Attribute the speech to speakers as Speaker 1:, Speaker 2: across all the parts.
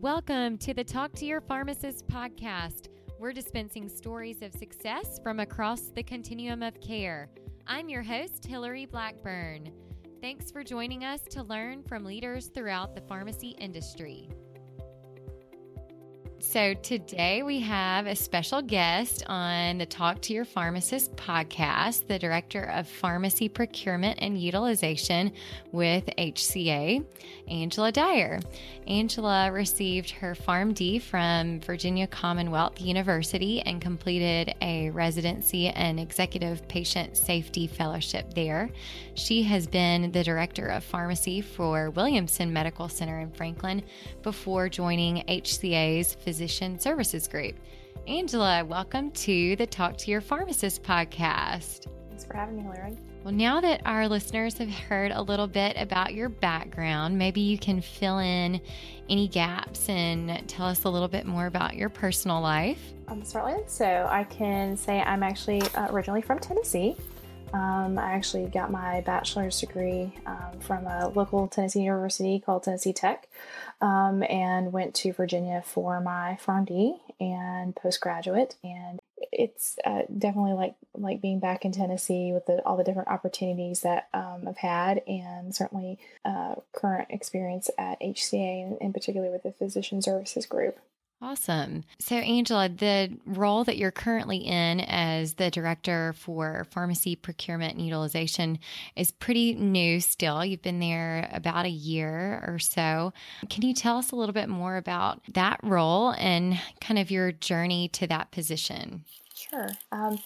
Speaker 1: Welcome to the Talk to Your Pharmacist podcast. We're dispensing stories of success from across the continuum of care. I'm your host, Hillary Blackburn. Thanks for joining us to learn from leaders throughout the pharmacy industry. So, today we have a special guest on the Talk to Your Pharmacist podcast, the Director of Pharmacy Procurement and Utilization with HCA, Angela Dyer. Angela received her PharmD from Virginia Commonwealth University and completed a residency and executive patient safety fellowship there. She has been the Director of Pharmacy for Williamson Medical Center in Franklin before joining HCA's Physician Services Group. Angela, welcome to the Talk to Your Pharmacist podcast.
Speaker 2: Thanks for having me, Larry.
Speaker 1: Well, now that our listeners have heard a little bit about your background, maybe you can fill in any gaps and tell us a little bit more about your personal life.
Speaker 2: Um, certainly. So I can say I'm actually uh, originally from Tennessee. Um, I actually got my bachelor's degree um, from a local Tennessee university called Tennessee Tech um, and went to Virginia for my PharmD and postgraduate. And it's uh, definitely like like being back in Tennessee with the, all the different opportunities that um, I've had, and certainly uh, current experience at HCA, and, in particular with the Physician Services Group.
Speaker 1: Awesome. So, Angela, the role that you're currently in as the director for pharmacy procurement and utilization is pretty new still. You've been there about a year or so. Can you tell us a little bit more about that role and kind of your journey to that position?
Speaker 2: Sure. Um,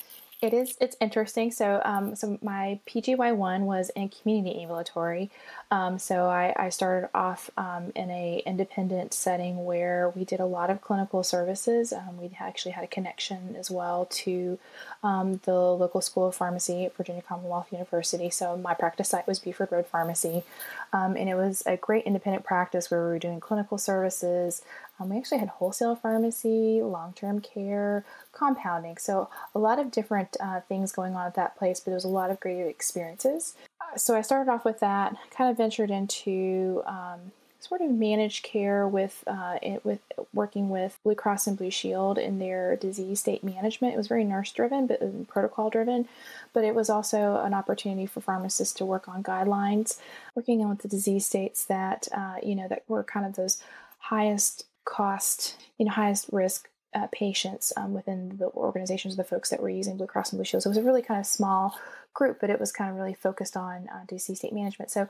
Speaker 2: it is. It's interesting. So, um, so my PGY one was in community ambulatory. Um, so I, I, started off um, in a independent setting where we did a lot of clinical services. Um, we actually had a connection as well to um, the local school of pharmacy at Virginia Commonwealth University. So my practice site was Buford Road Pharmacy, um, and it was a great independent practice where we were doing clinical services. We actually had wholesale pharmacy, long-term care, compounding. So a lot of different uh, things going on at that place, but there was a lot of great experiences. Uh, so I started off with that, kind of ventured into um, sort of managed care with uh, it, with working with Blue Cross and Blue Shield in their disease state management. It was very nurse driven, but protocol driven. But it was also an opportunity for pharmacists to work on guidelines, working on with the disease states that uh, you know that were kind of those highest cost, you know, highest risk uh, patients um, within the organizations, of the folks that were using Blue Cross and Blue Shield. So it was a really kind of small group, but it was kind of really focused on uh, disease state management. So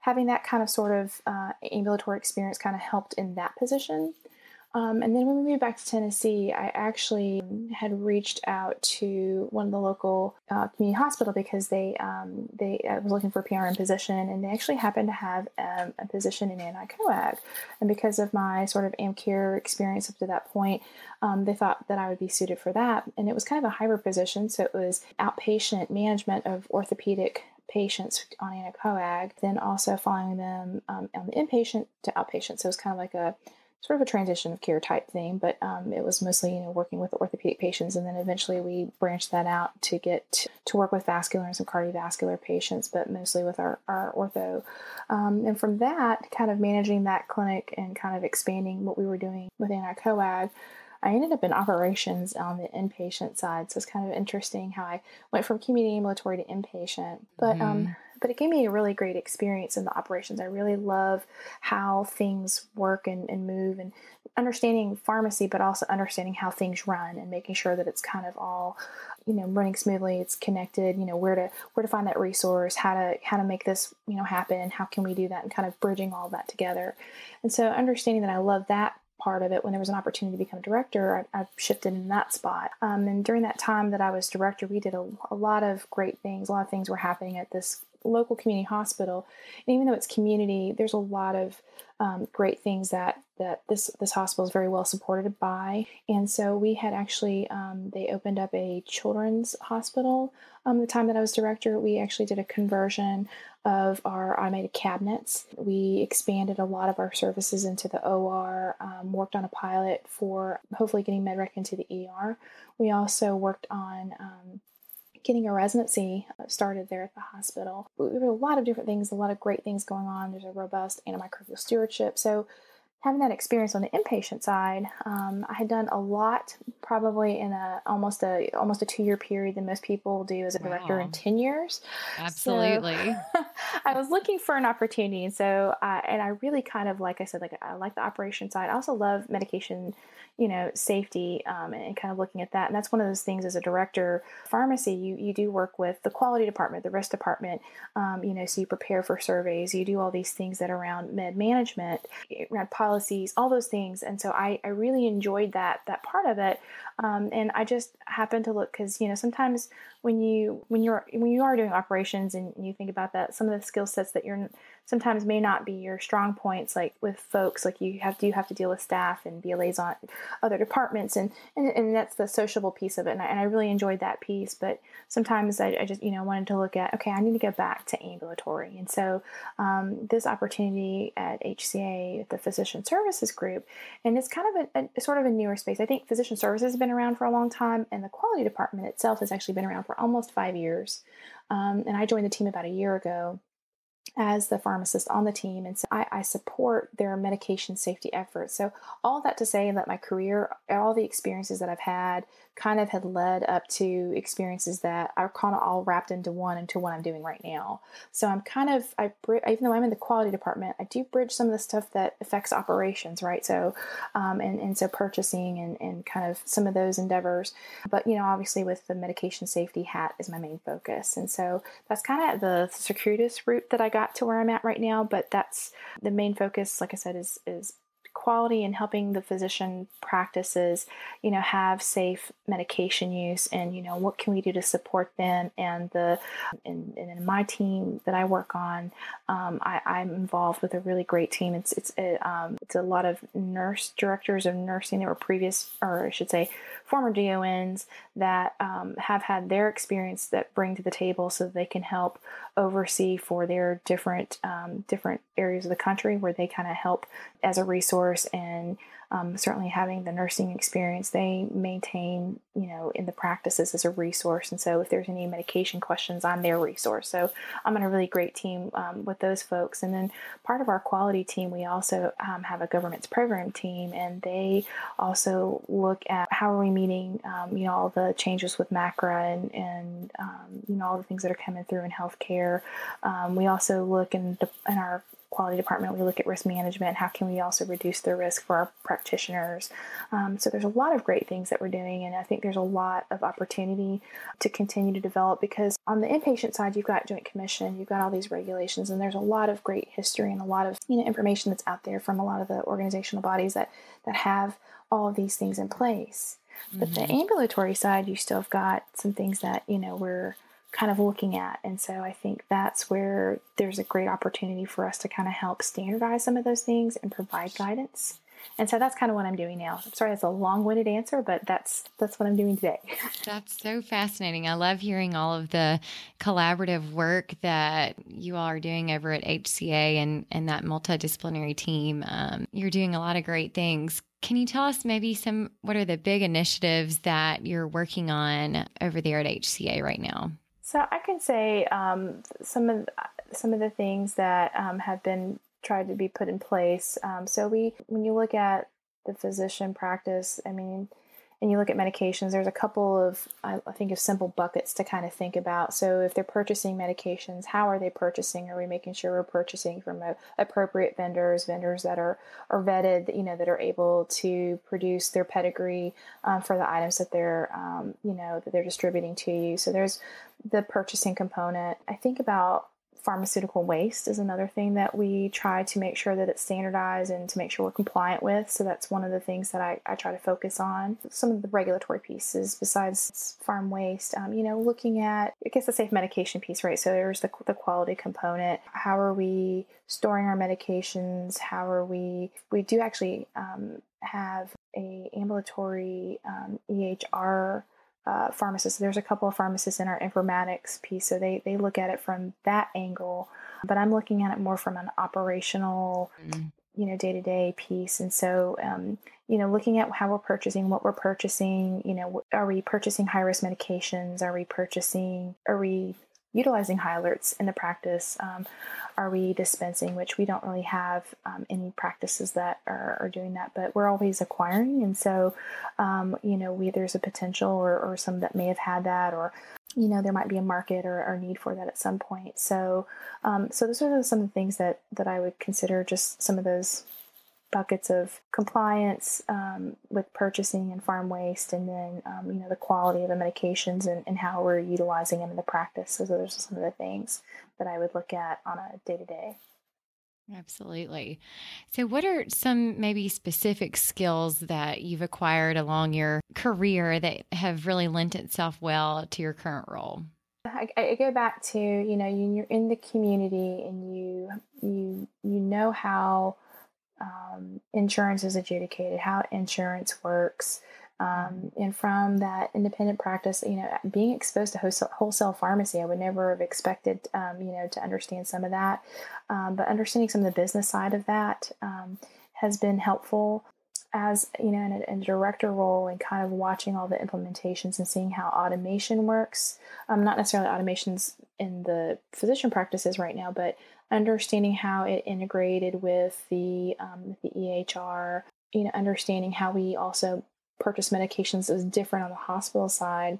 Speaker 2: having that kind of sort of uh, ambulatory experience kind of helped in that position. Um, and then when we moved back to Tennessee, I actually had reached out to one of the local uh, community hospital because they um, they I was looking for a PRN position, and they actually happened to have um, a position in anti-coag. And because of my sort of AmCare experience up to that point, um, they thought that I would be suited for that. And it was kind of a hybrid position, so it was outpatient management of orthopedic patients on anti-coag, then also following them um, on the inpatient to outpatient. So it was kind of like a sort of a transition of care type thing, but um, it was mostly you know working with orthopedic patients, and then eventually we branched that out to get to work with vascular and some cardiovascular patients, but mostly with our our ortho. Um, and from that, kind of managing that clinic and kind of expanding what we were doing with our coag. I ended up in operations on the inpatient side, so it's kind of interesting how I went from community ambulatory to inpatient. But um, but it gave me a really great experience in the operations. I really love how things work and, and move and understanding pharmacy, but also understanding how things run and making sure that it's kind of all, you know, running smoothly. It's connected. You know, where to where to find that resource, how to how to make this you know happen, how can we do that, and kind of bridging all that together. And so understanding that I love that part of it when there was an opportunity to become a director I, I shifted in that spot um, and during that time that i was director we did a, a, lot of great things a lot of things were happening at this local community hospital, and even though it's community, there's a lot of um, great things that that this this hospital is very well supported by. And so we had actually um, they opened up a children's hospital. Um, the time that I was director, we actually did a conversion of our automated cabinets. We expanded a lot of our services into the OR. Um, worked on a pilot for hopefully getting MedRec into the ER. We also worked on um, getting a residency started there at the hospital. We were a lot of different things, a lot of great things going on. There's a robust antimicrobial stewardship. So having that experience on the inpatient side, um, I had done a lot, probably in a almost a almost a two year period than most people do as a director wow. in ten years.
Speaker 1: Absolutely.
Speaker 2: So, I was looking for an opportunity, and so uh, and I really kind of like I said, like I like the operation side. I also love medication you know safety um, and kind of looking at that and that's one of those things as a director pharmacy you you do work with the quality department the risk department um, you know so you prepare for surveys you do all these things that around med management around policies all those things. And so i, I really enjoyed that that part of it. Um, and i just happened to look because you know sometimes when you when you're when you are doing operations and you think about that some of the skill sets that you're sometimes may not be your strong points like with folks like you have to you have to deal with staff and be a liaison other departments and and, and that's the sociable piece of it. And I, and I really enjoyed that piece but sometimes I, I, just you know wanted to look at okay I need to go back to ambulatory. And so um, this opportunity at HCA the physician services group and it's kind of a, a, sort of a newer space. I think physician services has been around for a long time and the quality department itself has actually been around for almost five years. Um, and I joined the team about a year ago as the pharmacist on the team, and so I, I, support their medication safety efforts. So, all that to say that my career, all the experiences that I've had, kind of had led up to experiences that are kind of all wrapped into one into what I'm doing right now. So, I'm kind of, I even though I'm in the quality department, I do bridge some of the stuff that affects operations, right? So, um, and and so purchasing and and kind of some of those endeavors. But you know, obviously, with the medication safety hat is my main focus, and so that's kind of the circuitous route that I got to where I'm at right now, but that's the main focus, like I said, is is quality and helping the physician practices, you know, have safe medication use and, you know, what can we do to support them and the, and, and in my team that I work on, um, I, am involved with a really great team. It's, it's, a, um, it's a lot of nurse directors of nursing that were previous, or I should say former DONs that um, have had their experience that bring to the table so they can help oversee for their different um, different areas of the country where they kind of help as a resource and um, certainly having the nursing experience they maintain you know in the practices as a resource. And so if there's any medication questions i'm their resource. So i'm on a really great team um, with those folks. And then part of our quality team we also um, have a government's program team and they also look at how are we meeting um, you know all the changes with macra and, and um, you know all the things that are coming through in healthcare. Um, we also look in, the, in our quality department, we look at risk management. How can we also reduce the risk for our practitioners? Um, so there's a lot of great things that we're doing, and I think there's a lot of opportunity to continue to develop because on the inpatient side, you've got Joint Commission, you've got all these regulations, and there's a lot of great history and a lot of you know information that's out there from a lot of the organizational bodies that that have all of these things in place. But mm-hmm. the ambulatory side, you still have got some things that you know we're kind of looking at. And so I think that's where there's a great opportunity for us to kind of help standardize some of those things and provide guidance. And so that's kind of what I'm doing now. I'm sorry that's a long-winded answer, but that's that's what I'm doing today.
Speaker 1: That's so fascinating. I love hearing all of the collaborative work that you all are doing over at HCA and and that multidisciplinary team. Um, you're doing a lot of great things. Can you tell us maybe some what are the big initiatives that you're working on over there at HCA right now?
Speaker 2: So I can say um, some of some of the things that um, have been tried to be put in place. Um, so we, when you look at the physician practice, I mean, and you look at medications, there's a couple of, I think, of simple buckets to kind of think about. So, if they're purchasing medications, how are they purchasing? Are we making sure we're purchasing from a, appropriate vendors, vendors that are, are vetted, you know, that are able to produce their pedigree um, for the items that they're, um, you know, that they're distributing to you. So, there's the purchasing component. I think about pharmaceutical waste is another thing that we try to make sure that it's standardized and to make sure we're compliant with. So that's one of the things that I, I try to focus on. Some of the regulatory pieces besides pharm waste, um, you know, looking at, I guess the safe medication piece, right? So there's the, the quality component. How are we storing our medications? How are we, we do actually um, have a ambulatory um, EHR uh, pharmacists. There's a couple of pharmacists in our informatics piece, so they they look at it from that angle. But I'm looking at it more from an operational, mm. you know, day to day piece. And so, um, you know, looking at how we're purchasing, what we're purchasing. You know, are we purchasing high risk medications? Are we purchasing? Are we utilizing high alerts in the practice? Um, are we dispensing, which we don't really have um, any practices that are, are, doing that, but we're always acquiring. And so, um, you know, we, there's a potential or, or some that may have had that, or, you know, there might be a market or, or need for that at some point. So, um, so those are some of the things that, that I would consider just some of those buckets of compliance um, with purchasing and pharm waste, and then um, you know the quality of the medications and, and, how we're utilizing them in the practice. So those are some of the things that I would look at on a day to day.
Speaker 1: Absolutely. So, what are some maybe specific skills that you've acquired along your career that have really lent itself well to your current role?
Speaker 2: I, I go back to you know you're in the community and you you you know how um, insurance is adjudicated, how insurance works. Um, and from that independent practice, you know, being exposed to wholesale, wholesale pharmacy, I would never have expected, um, you know, to understand some of that. Um, but understanding some of the business side of that um, has been helpful as you know in a, in a, director role and kind of watching all the implementations and seeing how automation works. Um, not necessarily automations in the physician practices right now but understanding how it integrated with the um, the EHR, you know, understanding how we also purchase medications is different on the hospital side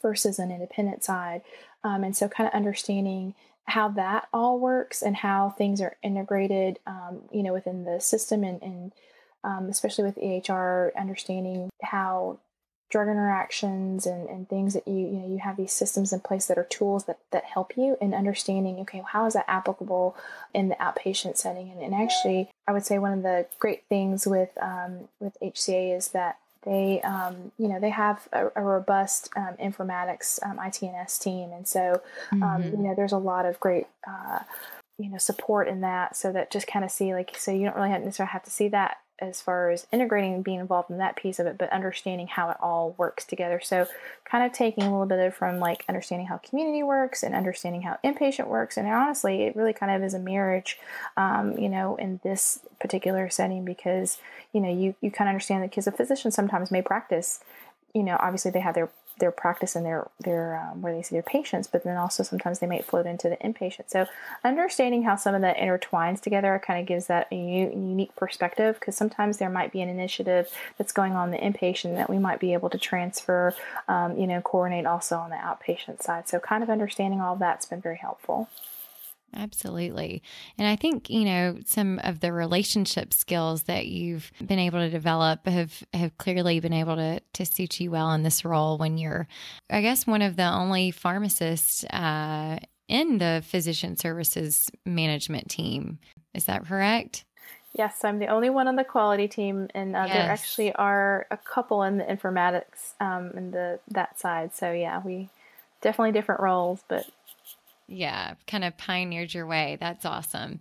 Speaker 2: versus an independent side, um, and so kind of understanding how that all works and how things are integrated, um, you know, within the system and, and um, especially with EHR, understanding how drug interactions and, and things that you you know you have these systems in place that are tools that, that help you in understanding okay how is that applicable in the outpatient setting and, and actually i would say one of the great things with um, with hca is that they um, you know they have a, a robust um, informatics um, itns team and so um, mm-hmm. you know there's a lot of great uh, you know support in that so that just kind of see like so you don't really have necessarily have to see that as far as integrating and being involved in that piece of it, but understanding how it all works together. So, kind of taking a little bit of from like understanding how community works and understanding how inpatient works. And honestly, it really kind of is a marriage, um, you know, in this particular setting because, you know, you, you kind of understand that because a physician sometimes may practice, you know, obviously they have their their practice and their their um, where they see their patients, but then also sometimes they might float into the inpatient. So understanding how some of that intertwines together kind of gives that a unique perspective because sometimes there might be an initiative that's going on the inpatient that we might be able to transfer, um, you know, coordinate also on the outpatient side. So kind of understanding all that's been very helpful.
Speaker 1: Absolutely. And I think, you know, some of the relationship skills that you've been able to develop have, have clearly been able to, to suit you well in this role when you're, I guess, one of the only pharmacists uh, in the physician services management team. Is that correct?
Speaker 2: Yes, I'm the only one on the quality team, and uh, yes. there actually are a couple in the informatics um, in the that side. So yeah, we definitely different roles, but
Speaker 1: yeah, kind of pioneered your way. That's awesome.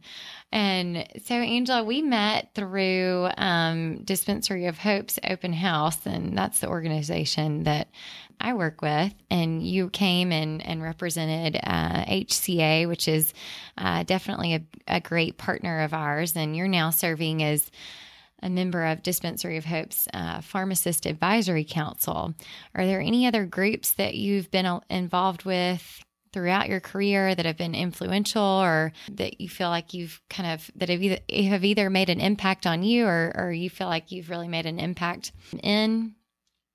Speaker 1: And so, Angela, we met through um, Dispensary of Hope's open house, and that's the organization that I work with. And you came and, and represented uh, HCA, which is uh, definitely a, a great partner of ours. And you're now serving as a member of Dispensary of Hope's uh, Pharmacist Advisory Council. Are there any other groups that you've been uh, involved with throughout your career that have been influential or that you feel like you've kind of that have either, have either made an impact on you or, or you feel like you've really made an impact in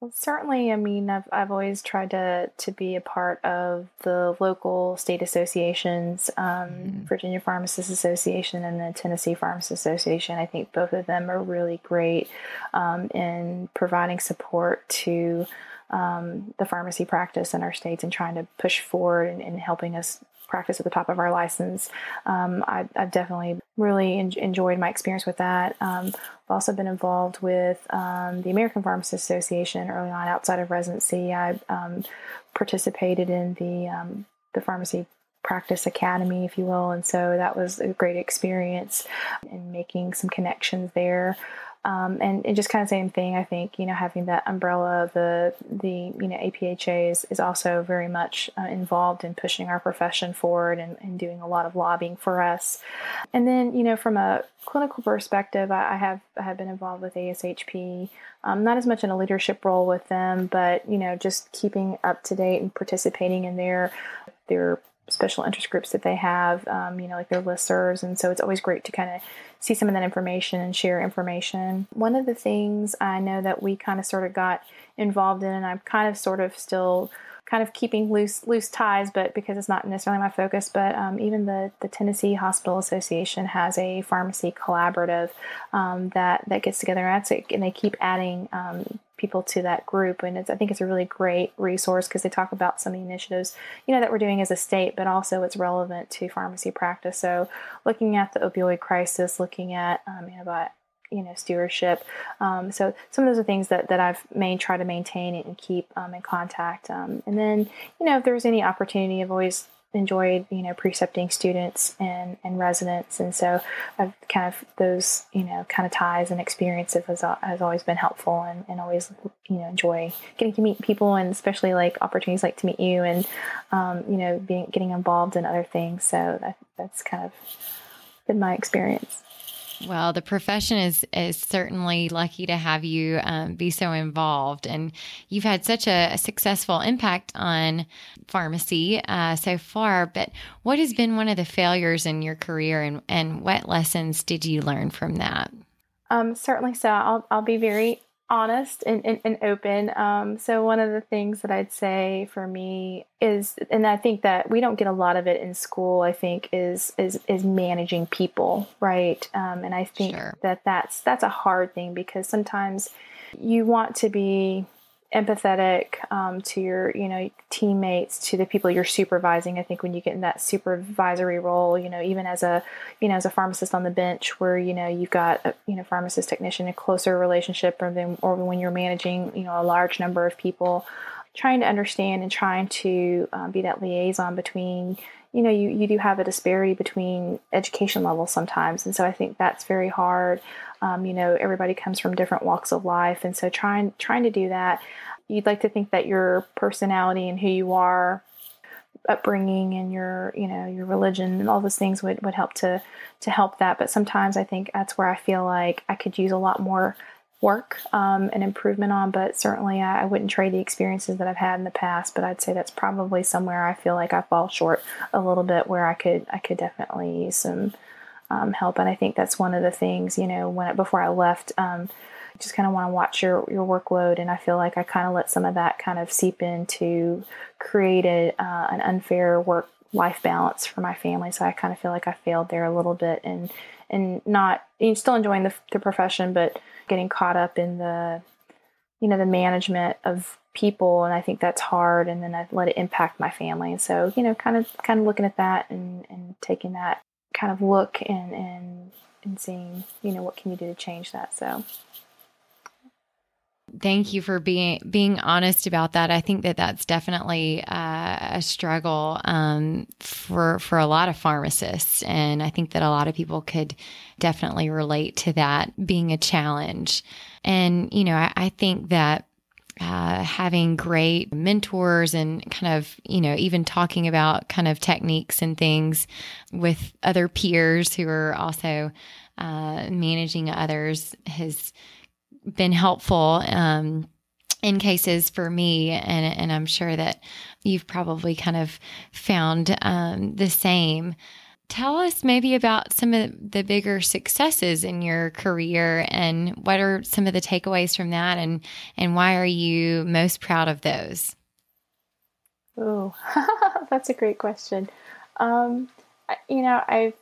Speaker 2: well, certainly. I mean, I've I've always tried to to be a part of the local state associations, um, mm-hmm. Virginia Pharmacists Association and the Tennessee Pharmacists Association. I think both of them are really great um, in providing support to um, the pharmacy practice in our states and trying to push forward and, and helping us practice at the top of our license. Um, I, have definitely really en- enjoyed my experience with that. Um, I've also been involved with um, the American Pharmacists Association early on outside of residency. I um, participated in the um, the pharmacy practice academy, if you will, and so that was a great experience in making some connections there. Um, and, and, just kind of same thing. I think you know having that umbrella the the you know APHA is, is also very much uh, involved in pushing our profession forward and, and, doing a lot of lobbying for us. And then you know from a clinical perspective, I, I have I have been involved with ASHP, um, not as much in a leadership role with them, but you know just keeping up to date and participating in their their special interest groups that they have, um, you know, like their listservs. And so it's always great to kind of see some of that information and share information. One of the things I know that we kind of sort of got involved in, and I'm kind of sort of still kind of keeping loose loose ties, but because it's not necessarily my focus. But um, even the the Tennessee Hospital Association has a pharmacy collaborative um, that that gets together, and, and they keep adding um, people to that group. And I think it's a really great resource because they talk about some of the initiatives you know that we're doing as a state, but also it's relevant to pharmacy practice. So looking at the opioid crisis, looking at um, you know stewardship. Um, so some of those are things that, that I've made try to maintain and keep um, in contact. Um, and then you know if there's any opportunity, I've always enjoyed you know precepting students and and residents, and so I've kind of those you know kind of ties and experiences has, has always been helpful and, and always you know enjoy getting to meet people and especially like opportunities like to meet you and um, you know being getting involved in other things. So that, that's kind of been my experience.
Speaker 1: Well, the profession is is certainly lucky to have you um, be so involved, and you've had such a, a successful impact on pharmacy uh, so far. But what has been one of the failures in your career, and and what lessons did you learn from that?
Speaker 2: Um, certainly. So I'll I'll be very honest and, and, and open. Um, so one of the things that I'd say for me is, and I think that we don't get a lot of it in school. I think is is is managing people, right? Um, and I think sure. that that's that's a hard thing because sometimes you want to be empathetic um, to your you know teammates to the people you're supervising. I think when you get in that supervisory role you know even as a you know as a pharmacist on the bench where you know you've got a you know pharmacist technician a closer relationship or then or when you're managing you know a large number of people trying to understand and trying to um, be that liaison between you know you, you do have a disparity between education levels sometimes and so i think that's very hard. Um, you know everybody comes from different walks of life and so trying trying to do that you'd like to think that your personality and who you are upbringing and your you know your religion and all those things would, would help to to help that. But sometimes i think that's where i feel like i could use a lot more work um, and improvement on but certainly I, I, wouldn't trade the experiences that i've had in the past but i'd say that's probably somewhere i feel like i fall short a little bit where i could i could definitely use some um, help and i think that's one of the things you know when before i left um, just kind of want to watch your, your workload. And I feel like I kind of let some of that kind of seep into create uh, an unfair work life balance for my family. So I kind of feel like I failed there a little bit and, and not still enjoying the, the profession, but getting caught up in the, you know, the management of people. And I think that's hard. And then I let it impact my family. And so, you know, kind of, kind of looking at that and, and taking that kind of look and, and, and seeing, you know, what can you do to change that. So
Speaker 1: thank you for being being honest about that. I think that that's definitely uh, a struggle um, for for a lot of pharmacists, and I think that a lot of people could definitely relate to that being a challenge. And you know, I, I think that. Uh, having great mentors and kind of, you know, even talking about kind of techniques and things with other peers who are also uh, managing others has been helpful um, in cases for me, and, and I'm sure that you've probably kind of found um, the same. Tell us maybe about some of the bigger successes in your career and what are some of the takeaways from that and, and why are you most proud of those?
Speaker 2: Oh, that's a great question. Um, you know, I've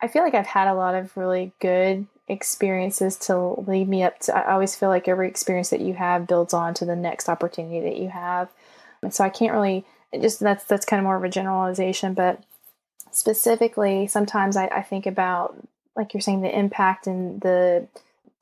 Speaker 2: I feel like I've had a lot of really good experiences to lead me up to I always feel like every experience that you have builds on to the next opportunity that you have. And so I can't really just that's that's kind of more of a generalization, but specifically sometimes I, I think about like you're saying the impact and the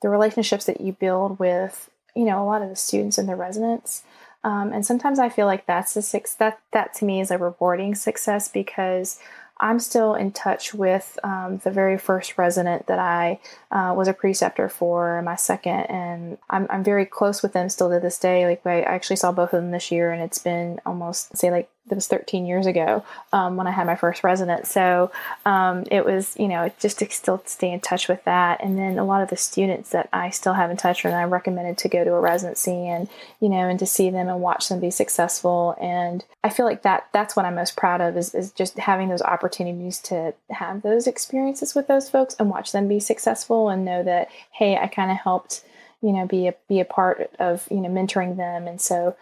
Speaker 2: the relationships that you build with you know a lot of the students and the residents um, and sometimes i feel like that's a six that that to me is a rewarding success because I'm still in touch with um, the very first resident that I uh, was a preceptor for, my second, and I'm, I'm very close with them still to this day. Like I actually saw both of them this year, and it's been almost say like that was 13 years ago um, when I had my first resident. So um, it was, you know, just to still stay in touch with that. And then a lot of the students that I still have in touch with, I recommended to go to a residency and, you know, and to see them and watch them be successful. And I feel like that that's what I'm most proud of is, is just having those opportunities to have those experiences with those folks and watch them be successful and know that, hey, I kind of helped, you know, be a, be a part of, you know, mentoring them. And so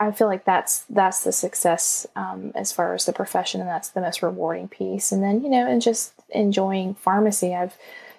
Speaker 2: I feel like that's that's the success um, as far as the profession, and that's the most rewarding piece. And then you know, and just enjoying pharmacy. I've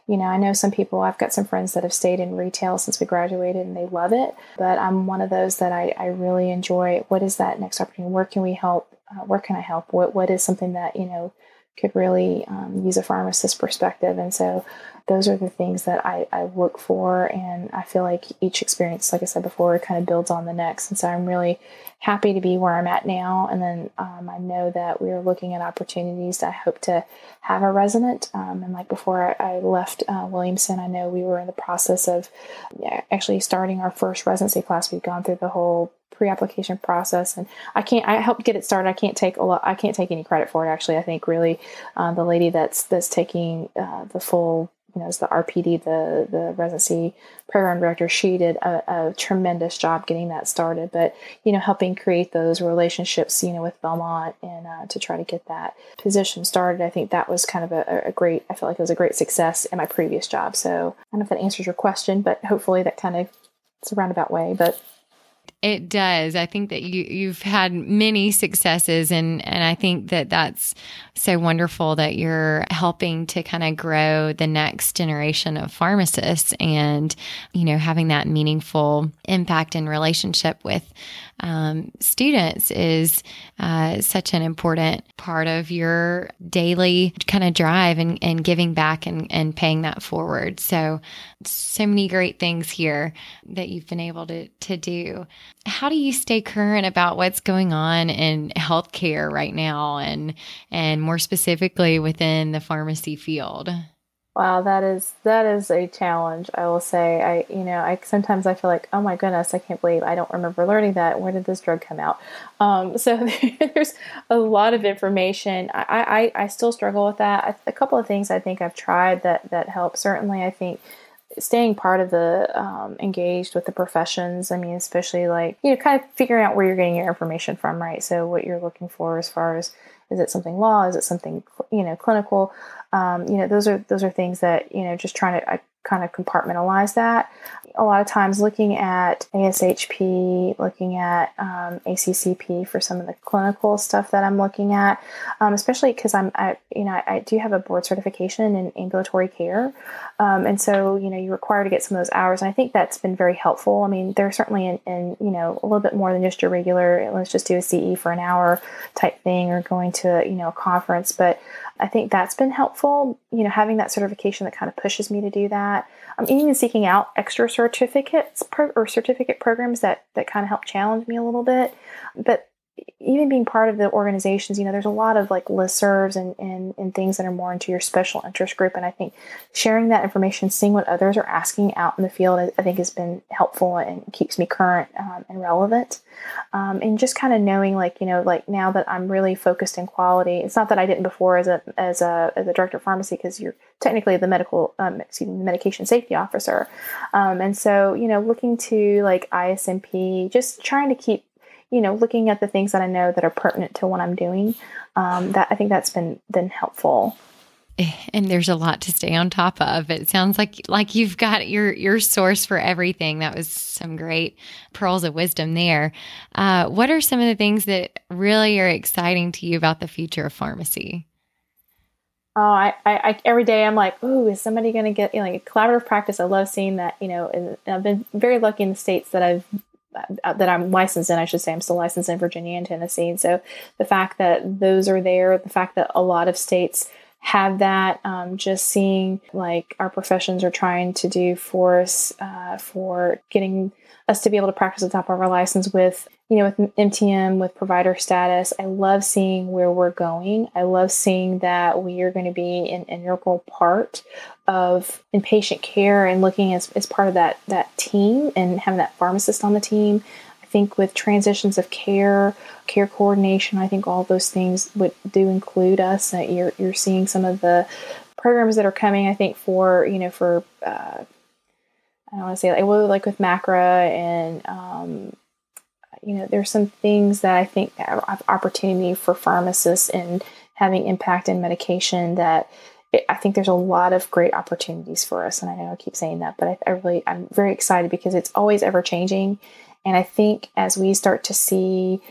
Speaker 2: you know, I know some people. I've got some friends that have stayed in retail since we graduated, and they love it. But I'm one of those that I, I really enjoy. What is that next opportunity? Where can we help? Uh, where can I help? What what is something that you know could really um, use a pharmacist perspective? And so those are the things that I, I look for. And I feel like each experience, like I said before, kind of builds on the next. And so I'm really happy to be where I'm at now. And then um, I know that we are looking at opportunities. I hope to have a resident. Um, and like before I, I left uh, Williamson, I know we were in the process of actually starting our first residency class. We've gone through the whole pre-application process and i can't i helped get it started i can't take a lot i can't take any credit for it actually i think really uh, the lady that's that's taking uh, the full you know, as the RPD, the the residency program director, she did a, a, tremendous job getting that started. But you know, helping create those relationships, you know, with Belmont and uh, to try to get that position started, I think that was kind of a, a, great. I felt like it was a great success in my previous job. So I don't know if that answers your question, but hopefully that kind of it's a roundabout way. But
Speaker 1: it does. I think that you you've had many successes and and I think that that's so wonderful that you're helping to kind of grow the next generation of pharmacists and you know having that meaningful impact and relationship with um, students is uh, such an important part of your daily kind of drive and, and giving back and, and paying that forward. So, so many great things here that you've been able to, to do. How do you stay current about what's going on in healthcare right now and, and more specifically within the pharmacy field?
Speaker 2: Wow, that is that is a challenge. I will say. I you know I sometimes I feel like oh my goodness I can't believe I don't remember learning that. Where did this drug come out? Um, so there's a lot of information. I, I I still struggle with that. A couple of things I think I've tried that that help. Certainly, I think staying part of the um, engaged with the professions. I mean, especially like you know, kind of figuring out where you're getting your information from, right? So what you're looking for as far as is it something law? Is it something you know clinical? Um, you know, those are those are things that you know just trying to kind of compartmentalize that. A lot of times, looking at ASHP, looking at um, ACCP for some of the clinical stuff that I'm looking at, um, especially because I'm, I, you know, I, I, do have a board certification in ambulatory care, um, and so you know, you're required to get some of those hours, and I think that's been very helpful. I mean, they're certainly in, in you know a little bit more than just your regular let's just do a CE for an hour type thing, or going to you know a conference, but I think that's been helpful. You know, having that certification that kind of pushes me to do that. I'm even seeking out extra certificates pro- or certificate programs that that kind of help challenge me a little bit. But even being part of the organizations, you know, there's a lot of like listservs and, and, and things that are more into your special interest group. And I think sharing that information, seeing what others are asking out in the field, I, think has been helpful and keeps me current um, and relevant. Um, and just kind of knowing like, you know, like now that I'm really focused in quality, it's not that I didn't before as a, as a, as a director of pharmacy, because you're technically the medical, um, excuse me, medication safety officer. Um, and so, you know, looking to like ISMP, just trying to keep you know, looking at the things that I know that are pertinent to what I'm doing. Um, that I think that's been been helpful.
Speaker 1: And there's a lot to stay on top of. It sounds like like you've got your your source for everything. That was some great pearls of wisdom there. Uh, what are some of the things that really are exciting to you about the future of pharmacy?
Speaker 2: Oh, I, I, I, every day I'm like, ooh, is somebody going to get you know, like collaborative practice? I love seeing that. You know, and I've been very lucky in the states that I've Uh, that I'm licensed in, I should say, I'm still licensed in Virginia and Tennessee. And so the fact that those are there, the fact that a lot of states have that, um, just seeing like our professions are trying to do for us, uh, for getting us to be able to practice the top of our license with, you know, with MTM, with provider status. I love seeing where we're going. I love seeing that we are going to be an integral part of inpatient care and looking as, as part of that that team and having that pharmacist on the team think with transitions of care, care coordination, I think all those things would do include us. Uh, you're you're seeing some of the programs that are coming. I think for you know for uh, I don't want to say like well like with MACRA and um, you know there's some things that I think have opportunity for pharmacists and having impact in medication that I think there's a lot of great opportunities for us. And I know I keep saying that, but I, I really, I'm very excited because it's always ever changing. And I think as we start to see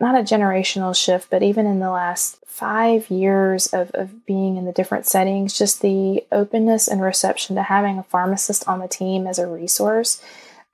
Speaker 2: not a generational shift, but even in the last five years of, of being in the different settings, just the openness and reception to having a pharmacist on the team as a resource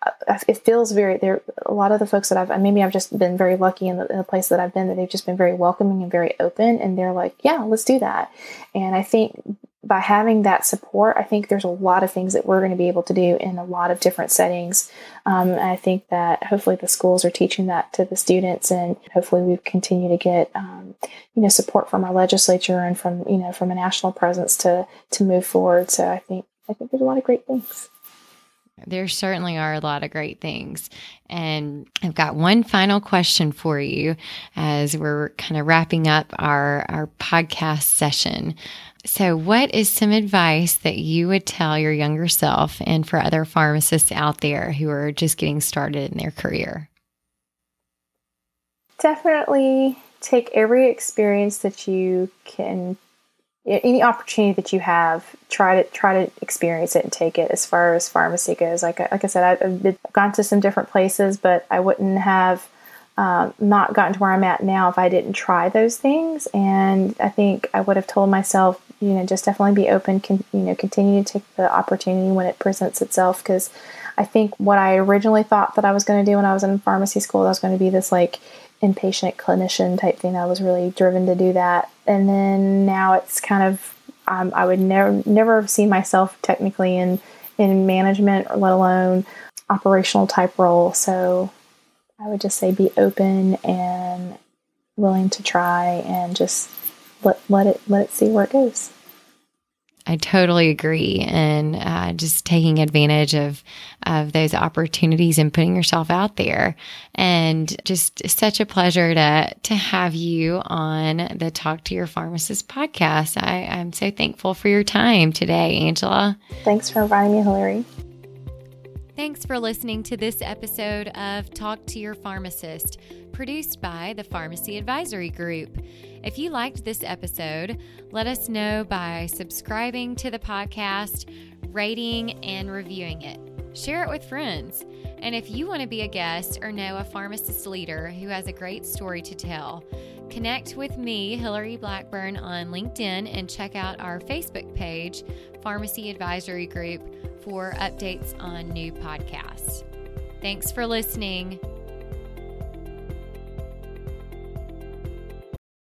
Speaker 2: uh, it feels very there a lot of the folks that i've maybe i've just been very lucky in the, in the, place that i've been that they've just been very welcoming and very open and they're like yeah let's do that. And i think by having that support i think there's a lot of things that we're going to be able to do in a lot of different settings um, i think that hopefully the schools are teaching that to the students and hopefully we continue to get um, you know support from our legislature and from you know from a national presence to to move forward so i think i think there's a lot of great things
Speaker 1: there certainly are a lot of great things. And I've got one final question for you as we're kind of wrapping up our, our podcast session. So, what is some advice that you would tell your younger self and for other pharmacists out there who are just getting started in their career?
Speaker 2: Definitely take every experience that you can any opportunity that you have, try to try to experience it and take it. As far as pharmacy goes, like like I said, I've, I've gone to some different places, but I wouldn't have um, not gotten to where I'm at now if I didn't try those things. And I think I would have told myself, you know, just definitely be open. Can, you know, continue to take the opportunity when it presents itself because. I think what I originally thought that I was going to do when I was in pharmacy school, I was going to be this like inpatient clinician type thing. I was really driven to do that. And then now it's kind of, um, I would never, never seen myself technically in, in management or let alone operational type role. So I would just say be open and willing to try and just let, let it, let it see where it goes.
Speaker 1: I totally agree, and uh, just taking advantage of of those opportunities and putting yourself out there, and just such a pleasure to to have you on the Talk to Your Pharmacist podcast. I, I'm so thankful for your time today, Angela.
Speaker 2: Thanks for inviting me, Hillary.
Speaker 1: Thanks for listening to this episode of Talk to Your Pharmacist, produced by the Pharmacy Advisory Group. If you liked this episode, let us know by subscribing to the podcast, rating, and reviewing it. Share it with friends. And if you want to be a guest or know a pharmacist leader who has a great story to tell, connect with me, Hillary Blackburn, on LinkedIn and check out our Facebook page, Pharmacy Advisory Group for updates on new podcasts. Thanks for listening.